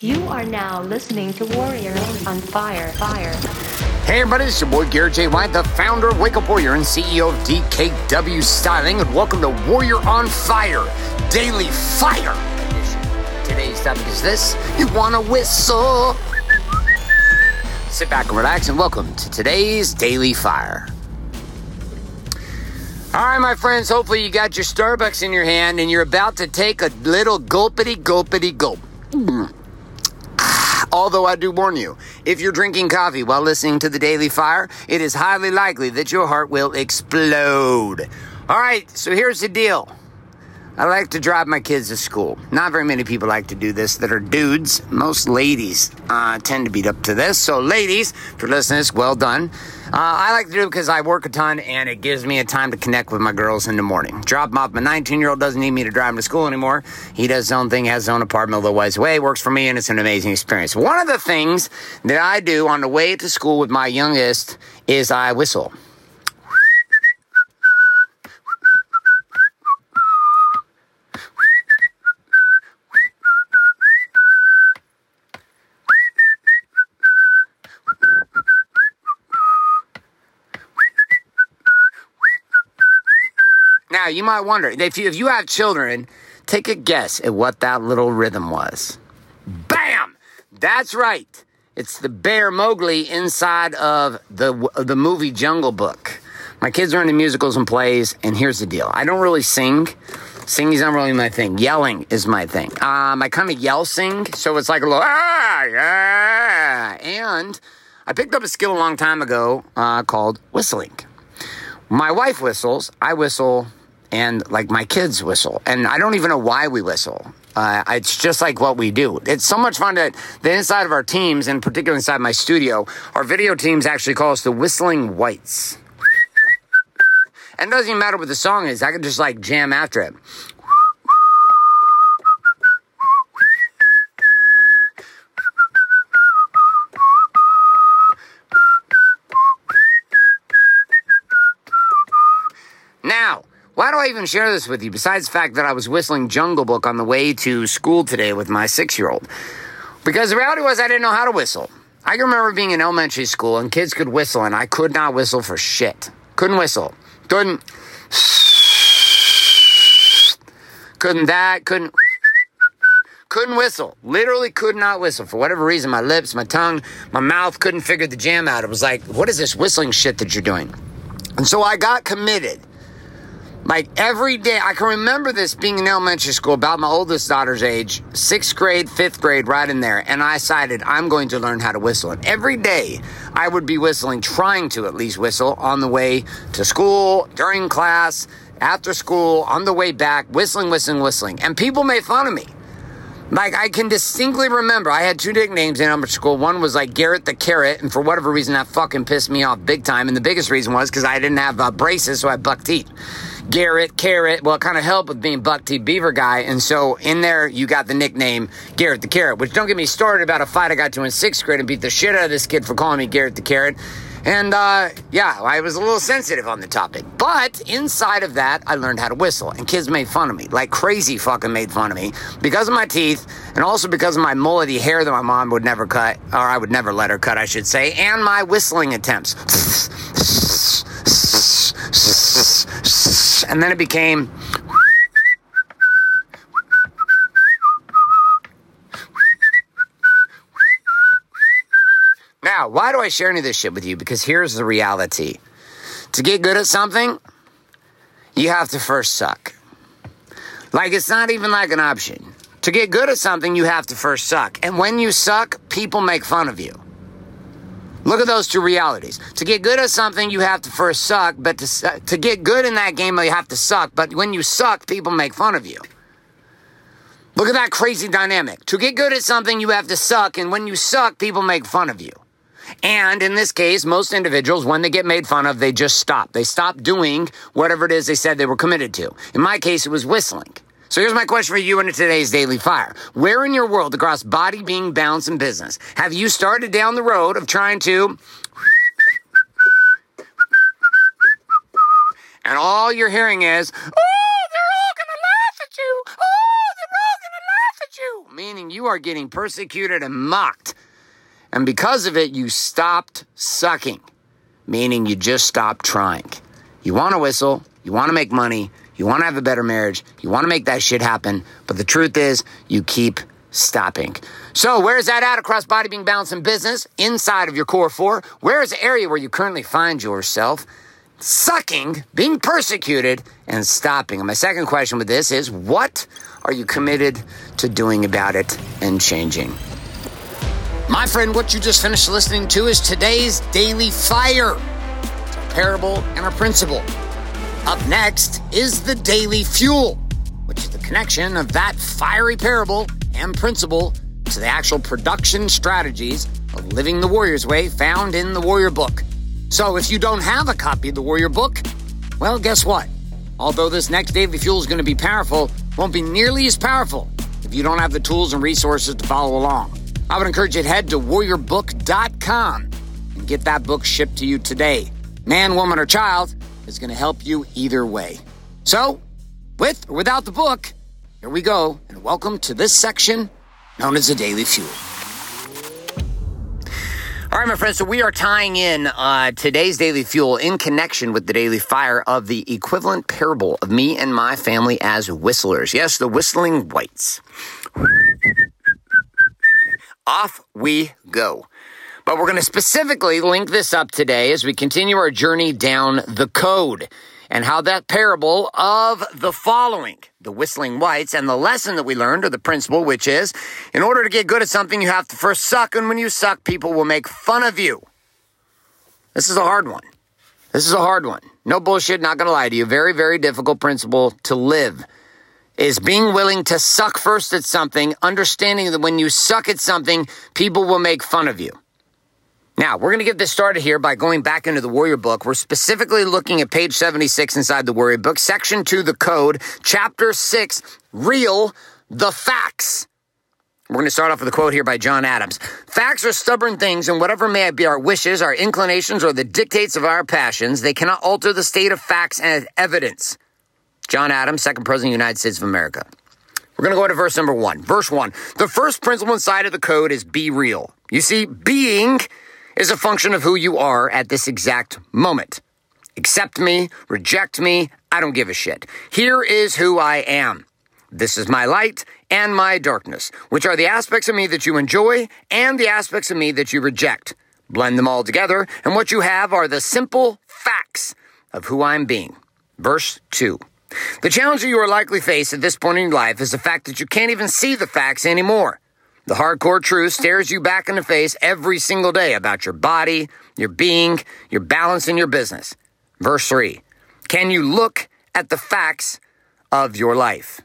You are now listening to Warrior on Fire. Fire. Hey everybody, it's your boy Garrett J. White, the founder of Wake Up Warrior and CEO of DKW Styling, and welcome to Warrior on Fire Daily Fire Edition. Today's topic is this: You want to whistle? Sit back and relax, and welcome to today's Daily Fire. All right, my friends, hopefully you got your Starbucks in your hand and you're about to take a little gulpity gulpity gulp. Mm. Although I do warn you, if you're drinking coffee while listening to the Daily Fire, it is highly likely that your heart will explode. All right, so here's the deal. I like to drive my kids to school. Not very many people like to do this that are dudes. Most ladies uh, tend to beat up to this. So, ladies, if you're listening this, well done. Uh, I like to do it because I work a ton and it gives me a time to connect with my girls in the morning. Drop them off. My 19 year old doesn't need me to drive him to school anymore. He does his own thing, has his own apartment little ways away, works for me, and it's an amazing experience. One of the things that I do on the way to school with my youngest is I whistle. Now, you might wonder if you, if you have children, take a guess at what that little rhythm was. Bam! That's right. It's the bear Mowgli inside of the, the movie Jungle Book. My kids are into musicals and plays, and here's the deal I don't really sing. Singing's not really my thing. Yelling is my thing. Um, I kind of yell sing, so it's like a little ah, yeah. And I picked up a skill a long time ago uh, called whistling. My wife whistles. I whistle and like my kids whistle. And I don't even know why we whistle. Uh, it's just like what we do. It's so much fun that the inside of our teams, and particularly inside my studio, our video teams actually call us the Whistling Whites. And it doesn't even matter what the song is. I can just like jam after it. Now, why do Even share this with you? Besides the fact that I was whistling Jungle Book on the way to school today with my six year old. Because the reality was, I didn't know how to whistle. I can remember being in elementary school and kids could whistle, and I could not whistle for shit. Couldn't whistle. Couldn't. Couldn't that. Couldn't. Couldn't whistle. Literally could not whistle. For whatever reason, my lips, my tongue, my mouth couldn't figure the jam out. It was like, what is this whistling shit that you're doing? And so I got committed like every day, I can remember this being in elementary school, about my oldest daughter's age, sixth grade, fifth grade, right in there. And I decided I'm going to learn how to whistle. And every day I would be whistling, trying to at least whistle on the way to school, during class, after school, on the way back, whistling, whistling, whistling. And people made fun of me. Like I can distinctly remember, I had two nicknames in elementary school. One was like Garrett the Carrot, and for whatever reason, that fucking pissed me off big time. And the biggest reason was because I didn't have uh, braces, so I had buck teeth. Garrett, Carrot. Well, it kind of helped with being Buck T Beaver guy. And so in there, you got the nickname Garrett the Carrot, which don't get me started about a fight I got to in sixth grade and beat the shit out of this kid for calling me Garrett the Carrot. And uh, yeah, I was a little sensitive on the topic. But inside of that, I learned how to whistle. And kids made fun of me, like crazy fucking made fun of me because of my teeth and also because of my mullety hair that my mom would never cut, or I would never let her cut, I should say, and my whistling attempts. and then it became. Now, why do I share any of this shit with you? Because here's the reality to get good at something, you have to first suck. Like, it's not even like an option. To get good at something, you have to first suck. And when you suck, people make fun of you. Look at those two realities. To get good at something, you have to first suck, but to, to get good in that game, you have to suck. But when you suck, people make fun of you. Look at that crazy dynamic. To get good at something, you have to suck, and when you suck, people make fun of you. And in this case, most individuals, when they get made fun of, they just stop. They stop doing whatever it is they said they were committed to. In my case, it was whistling. So here's my question for you in today's Daily Fire. Where in your world, across body, being, balance, and business, have you started down the road of trying to and all you're hearing is, oh, they're all gonna laugh at you. Oh, they're all gonna laugh at you. Meaning you are getting persecuted and mocked. And because of it, you stopped sucking, meaning you just stopped trying. You want to whistle, you want to make money, you want to have a better marriage, you want to make that shit happen, but the truth is, you keep stopping. So, where is that at across body, being, balance, and business? Inside of your core four. Where is the area where you currently find yourself sucking, being persecuted, and stopping? And my second question with this is what are you committed to doing about it and changing? My friend, what you just finished listening to is today's Daily Fire. It's a parable and a principle. Up next is the Daily Fuel, which is the connection of that fiery parable and principle to the actual production strategies of living the Warrior's Way found in the Warrior Book. So if you don't have a copy of the Warrior Book, well, guess what? Although this next Daily Fuel is going to be powerful, won't be nearly as powerful if you don't have the tools and resources to follow along. I would encourage you to head to warriorbook.com and get that book shipped to you today. Man, woman, or child is going to help you either way. So, with or without the book, here we go, and welcome to this section known as the Daily Fuel. All right, my friends, so we are tying in uh, today's Daily Fuel in connection with the Daily Fire of the equivalent parable of me and my family as whistlers. Yes, the whistling whites. Off we go. But we're going to specifically link this up today as we continue our journey down the code and how that parable of the following, the whistling whites, and the lesson that we learned, or the principle, which is in order to get good at something, you have to first suck, and when you suck, people will make fun of you. This is a hard one. This is a hard one. No bullshit, not gonna lie to you. Very, very difficult principle to live is being willing to suck first at something, understanding that when you suck at something, people will make fun of you. Now, we're going to get this started here by going back into the Warrior Book. We're specifically looking at page 76 inside the Warrior Book, section 2, the code, chapter 6, real, the facts. We're going to start off with a quote here by John Adams. Facts are stubborn things, and whatever may be our wishes, our inclinations, or the dictates of our passions, they cannot alter the state of facts and evidence. John Adams, second president of the United States of America. We're going to go to verse number one. Verse one. The first principle inside of the code is be real. You see, being is a function of who you are at this exact moment. Accept me, reject me, I don't give a shit. Here is who I am. This is my light and my darkness, which are the aspects of me that you enjoy and the aspects of me that you reject. Blend them all together, and what you have are the simple facts of who I'm being. Verse 2. The challenge that you are likely face at this point in your life is the fact that you can't even see the facts anymore. The hardcore truth stares you back in the face every single day about your body, your being, your balance, and your business. Verse 3 Can you look at the facts of your life?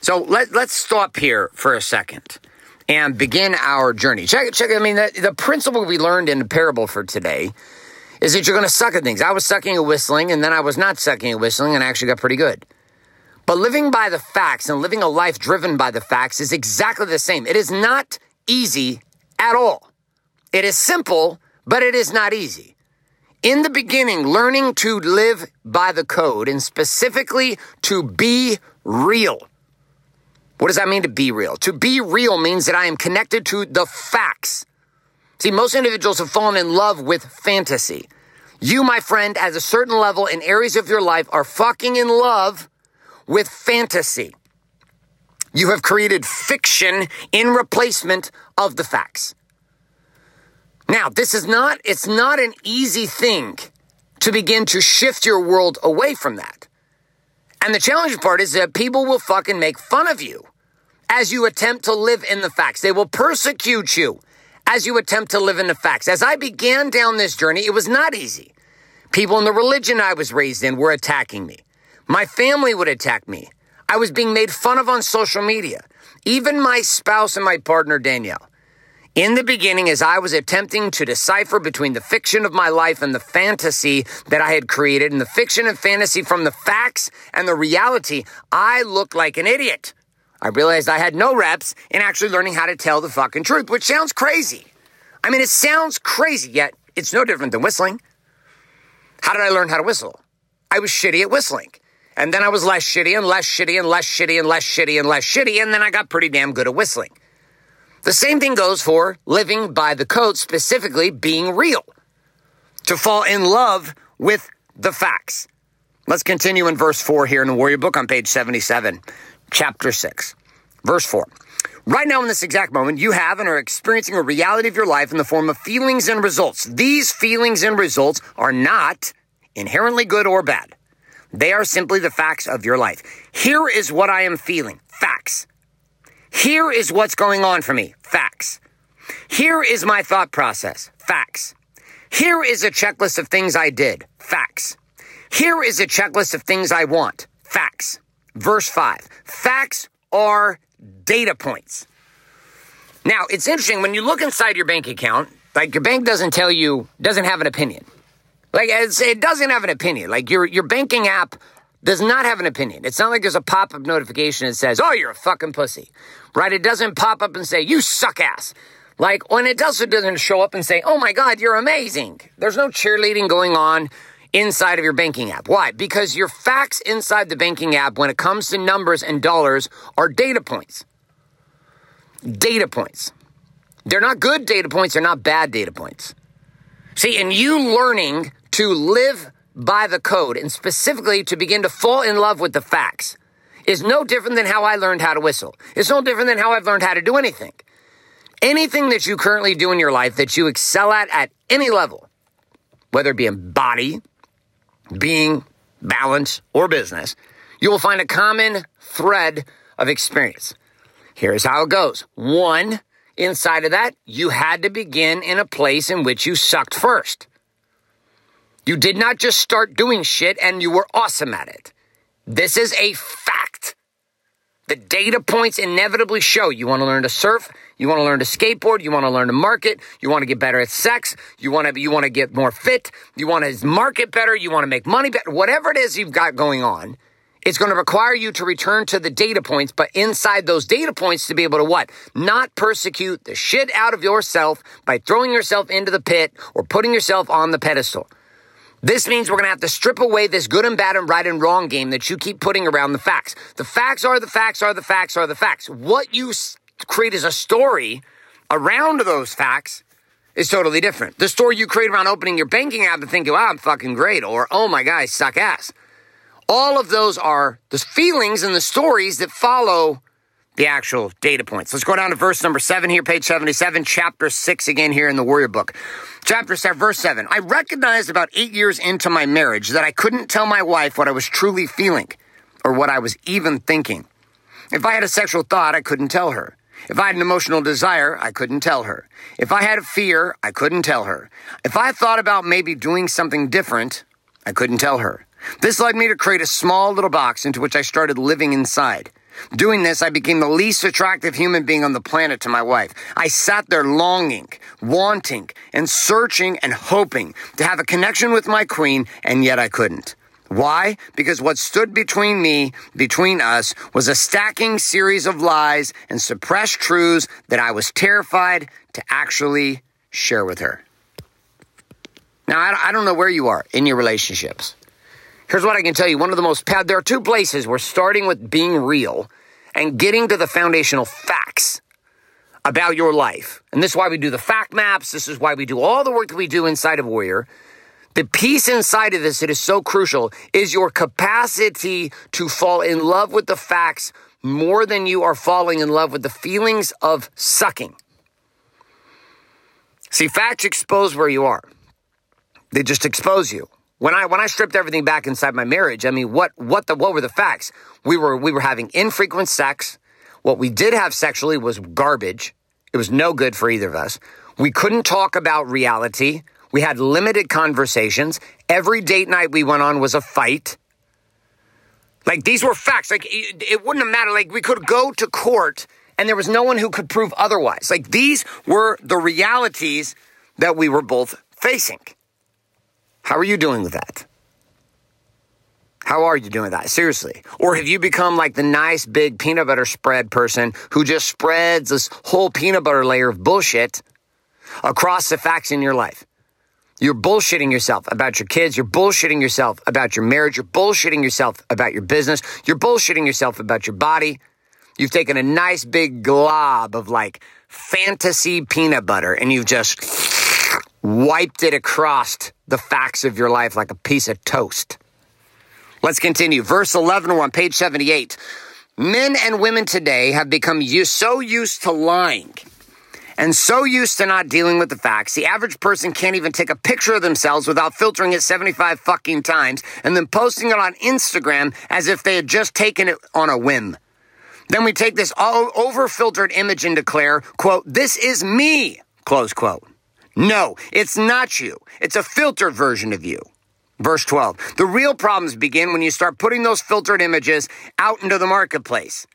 So let, let's stop here for a second and begin our journey. Check, check. I mean, the, the principle we learned in the parable for today is that you're going to suck at things. I was sucking at whistling, and then I was not sucking at whistling, and I actually got pretty good. But living by the facts and living a life driven by the facts is exactly the same. It is not easy at all. It is simple, but it is not easy. In the beginning, learning to live by the code and specifically to be real. What does that mean to be real? To be real means that I am connected to the facts. See, most individuals have fallen in love with fantasy. You, my friend, at a certain level in areas of your life are fucking in love with fantasy. You have created fiction in replacement of the facts. Now, this is not, it's not an easy thing to begin to shift your world away from that. And the challenging part is that people will fucking make fun of you as you attempt to live in the facts. They will persecute you as you attempt to live in the facts. As I began down this journey, it was not easy. People in the religion I was raised in were attacking me. My family would attack me. I was being made fun of on social media. Even my spouse and my partner, Danielle. In the beginning, as I was attempting to decipher between the fiction of my life and the fantasy that I had created, and the fiction and fantasy from the facts and the reality, I looked like an idiot. I realized I had no reps in actually learning how to tell the fucking truth, which sounds crazy. I mean, it sounds crazy, yet it's no different than whistling. How did I learn how to whistle? I was shitty at whistling. And then I was less shitty and less shitty and less shitty and less shitty and less shitty. And then I got pretty damn good at whistling. The same thing goes for living by the code, specifically being real. To fall in love with the facts. Let's continue in verse 4 here in the Warrior Book on page 77, chapter 6. Verse 4. Right now, in this exact moment, you have and are experiencing a reality of your life in the form of feelings and results. These feelings and results are not inherently good or bad. They are simply the facts of your life. Here is what I am feeling. Facts. Here is what's going on for me. Facts. Here is my thought process. Facts. Here is a checklist of things I did. Facts. Here is a checklist of things I want. Facts. Verse 5. Facts are data points. Now, it's interesting when you look inside your bank account, like your bank doesn't tell you, doesn't have an opinion. Like it doesn't have an opinion. Like your your banking app does not have an opinion. It's not like there's a pop-up notification that says, "Oh, you're a fucking pussy." Right? It doesn't pop up and say, "You suck ass." Like when it it doesn't show up and say, "Oh my god, you're amazing." There's no cheerleading going on inside of your banking app. Why? Because your facts inside the banking app when it comes to numbers and dollars are data points. Data points. They're not good data points, they're not bad data points. See, and you learning to live by the code and specifically to begin to fall in love with the facts is no different than how I learned how to whistle. It's no different than how I've learned how to do anything. Anything that you currently do in your life that you excel at at any level, whether it be in body, being, balance, or business, you will find a common thread of experience. Here's how it goes. One, inside of that, you had to begin in a place in which you sucked first. You did not just start doing shit and you were awesome at it. This is a fact. The data points inevitably show you want to learn to surf, you want to learn to skateboard, you want to learn to market, you want to get better at sex, you want to you want to get more fit, you want to market better, you want to make money better, whatever it is you've got going on. It's going to require you to return to the data points, but inside those data points to be able to what? Not persecute the shit out of yourself by throwing yourself into the pit or putting yourself on the pedestal. This means we're going to have to strip away this good and bad and right and wrong game that you keep putting around the facts. The facts are the facts are the facts are the facts. What you create as a story around those facts is totally different. The story you create around opening your banking app and thinking, wow, I'm fucking great, or oh my God, I suck ass. All of those are the feelings and the stories that follow the actual data points. Let's go down to verse number seven here, page 77, chapter six again here in the Warrior Book. Chapter seven, verse seven. I recognized about eight years into my marriage that I couldn't tell my wife what I was truly feeling or what I was even thinking. If I had a sexual thought, I couldn't tell her. If I had an emotional desire, I couldn't tell her. If I had a fear, I couldn't tell her. If I thought about maybe doing something different, I couldn't tell her. This led me to create a small little box into which I started living inside. Doing this, I became the least attractive human being on the planet to my wife. I sat there longing, wanting, and searching and hoping to have a connection with my queen, and yet I couldn't. Why? Because what stood between me, between us, was a stacking series of lies and suppressed truths that I was terrified to actually share with her. Now, I don't know where you are in your relationships. Here's what I can tell you. One of the most, there are two places we're starting with being real and getting to the foundational facts about your life. And this is why we do the fact maps. This is why we do all the work that we do inside of Warrior. The piece inside of this that is so crucial is your capacity to fall in love with the facts more than you are falling in love with the feelings of sucking. See, facts expose where you are. They just expose you. When I when I stripped everything back inside my marriage, I mean, what what the what were the facts? We were we were having infrequent sex. What we did have sexually was garbage. It was no good for either of us. We couldn't talk about reality. We had limited conversations. Every date night we went on was a fight. Like these were facts. Like it, it wouldn't have mattered. Like we could go to court and there was no one who could prove otherwise. Like these were the realities that we were both facing. How are you doing with that? How are you doing that? Seriously. Or have you become like the nice big peanut butter spread person who just spreads this whole peanut butter layer of bullshit across the facts in your life? You're bullshitting yourself about your kids. You're bullshitting yourself about your marriage. You're bullshitting yourself about your business. You're bullshitting yourself about your body. You've taken a nice big glob of like fantasy peanut butter and you've just wiped it across the facts of your life like a piece of toast. Let's continue. Verse 11 on page 78. Men and women today have become so used to lying and so used to not dealing with the facts, the average person can't even take a picture of themselves without filtering it 75 fucking times and then posting it on Instagram as if they had just taken it on a whim. Then we take this all over filtered image and declare, quote, this is me, close quote. No, it's not you. It's a filtered version of you. Verse 12. The real problems begin when you start putting those filtered images out into the marketplace.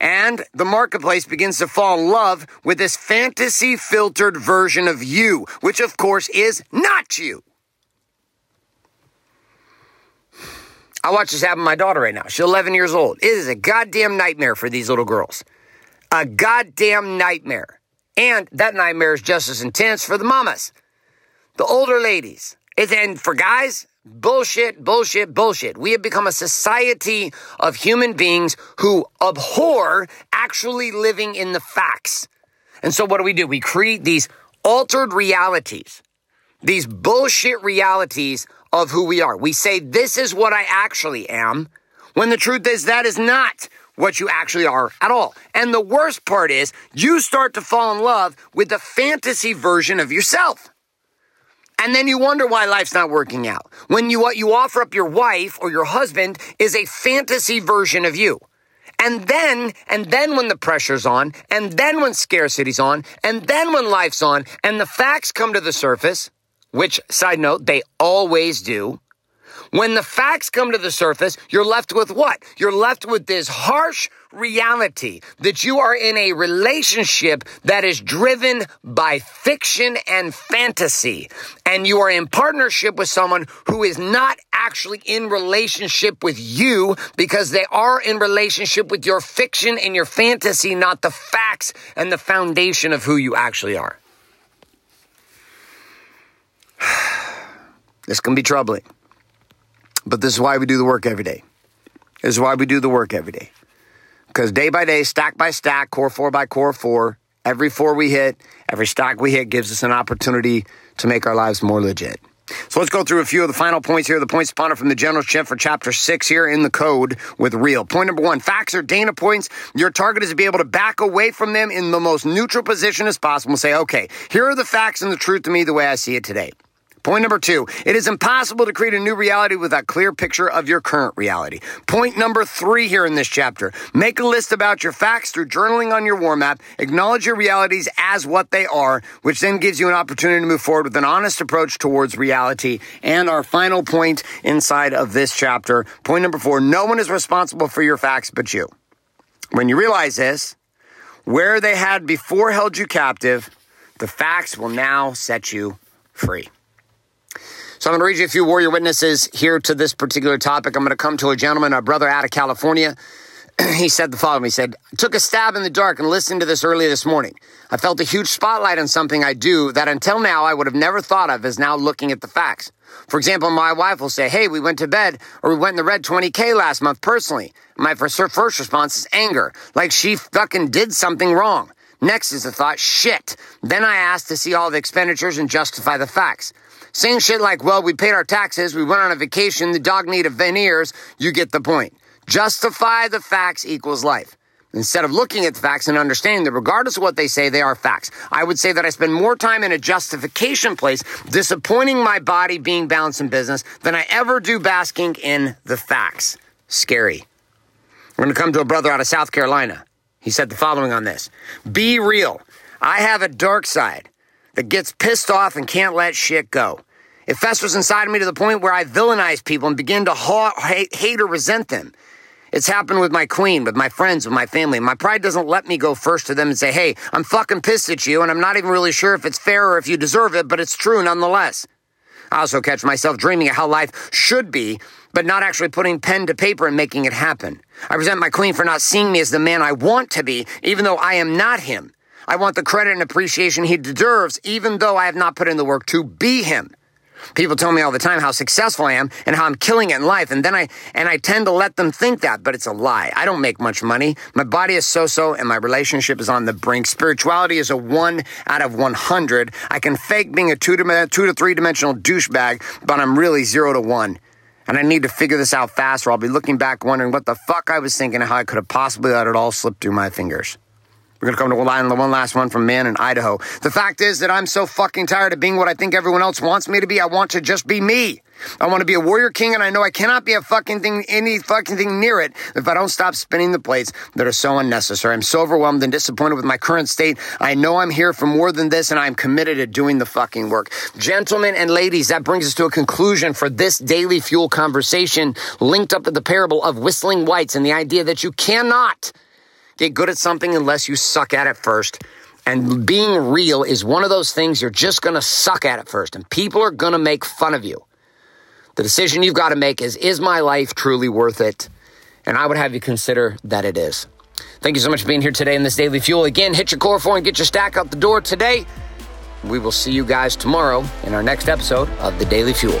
And the marketplace begins to fall in love with this fantasy filtered version of you, which of course is not you. I watch this happen to my daughter right now. She's 11 years old. It is a goddamn nightmare for these little girls. A goddamn nightmare. And that nightmare is just as intense for the mamas, the older ladies. And for guys, Bullshit, bullshit, bullshit. We have become a society of human beings who abhor actually living in the facts. And so what do we do? We create these altered realities, these bullshit realities of who we are. We say, this is what I actually am, when the truth is that is not what you actually are at all. And the worst part is you start to fall in love with the fantasy version of yourself. And then you wonder why life's not working out. When you what you offer up your wife or your husband is a fantasy version of you. And then, and then when the pressure's on, and then when scarcity's on, and then when life's on, and the facts come to the surface, which, side note, they always do, when the facts come to the surface, you're left with what? You're left with this harsh reality that you are in a relationship that is driven by fiction and fantasy. And you are in partnership with someone who is not actually in relationship with you because they are in relationship with your fiction and your fantasy, not the facts and the foundation of who you actually are. This can be troubling. But this is why we do the work every day. This is why we do the work every day. Because day by day, stack by stack, core four by core four, every four we hit, every stack we hit gives us an opportunity to make our lives more legit. So let's go through a few of the final points here. The points spawner from the general shift for chapter six here in the code with real. Point number one, facts are data points. Your target is to be able to back away from them in the most neutral position as possible and say, okay, here are the facts and the truth to me the way I see it today. Point number two, it is impossible to create a new reality without a clear picture of your current reality. Point number three here in this chapter, make a list about your facts through journaling on your war map. Acknowledge your realities as what they are, which then gives you an opportunity to move forward with an honest approach towards reality. And our final point inside of this chapter, point number four, no one is responsible for your facts but you. When you realize this, where they had before held you captive, the facts will now set you free. So I'm going to read you a few warrior witnesses here to this particular topic. I'm going to come to a gentleman, a brother out of California. he said the following. He said, took a stab in the dark and listened to this early this morning. I felt a huge spotlight on something I do that until now I would have never thought of as now looking at the facts. For example, my wife will say, Hey, we went to bed or we went in the red 20K last month personally. My first, first response is anger, like she fucking did something wrong. Next is the thought, shit. Then I ask to see all the expenditures and justify the facts. Saying shit like, well, we paid our taxes, we went on a vacation, the dog needed veneers, you get the point. Justify the facts equals life. Instead of looking at the facts and understanding that regardless of what they say, they are facts. I would say that I spend more time in a justification place, disappointing my body being balanced in business, than I ever do basking in the facts. Scary. We're going to come to a brother out of South Carolina. He said the following on this Be real. I have a dark side that gets pissed off and can't let shit go. It festers inside of me to the point where I villainize people and begin to ha- hate, hate or resent them. It's happened with my queen, with my friends, with my family. My pride doesn't let me go first to them and say, hey, I'm fucking pissed at you, and I'm not even really sure if it's fair or if you deserve it, but it's true nonetheless. I also catch myself dreaming of how life should be, but not actually putting pen to paper and making it happen. I resent my queen for not seeing me as the man I want to be, even though I am not him. I want the credit and appreciation he deserves, even though I have not put in the work to be him. People tell me all the time how successful I am and how I'm killing it in life. And then I, and I tend to let them think that, but it's a lie. I don't make much money. My body is so-so and my relationship is on the brink. Spirituality is a one out of 100. I can fake being a two to, two to three dimensional douchebag, but I'm really zero to one. And I need to figure this out fast or I'll be looking back wondering what the fuck I was thinking and how I could have possibly let it all slip through my fingers. We're going to come to one, one last one from man in Idaho. The fact is that I'm so fucking tired of being what I think everyone else wants me to be. I want to just be me. I want to be a warrior king and I know I cannot be a fucking thing, any fucking thing near it if I don't stop spinning the plates that are so unnecessary. I'm so overwhelmed and disappointed with my current state. I know I'm here for more than this and I'm committed to doing the fucking work. Gentlemen and ladies, that brings us to a conclusion for this daily fuel conversation linked up to the parable of whistling whites and the idea that you cannot get good at something unless you suck at it first. And being real is one of those things you're just going to suck at it first, and people are going to make fun of you. The decision you've got to make is Is my life truly worth it? And I would have you consider that it is. Thank you so much for being here today in this Daily Fuel. Again, hit your core four and get your stack out the door today. We will see you guys tomorrow in our next episode of the Daily Fuel.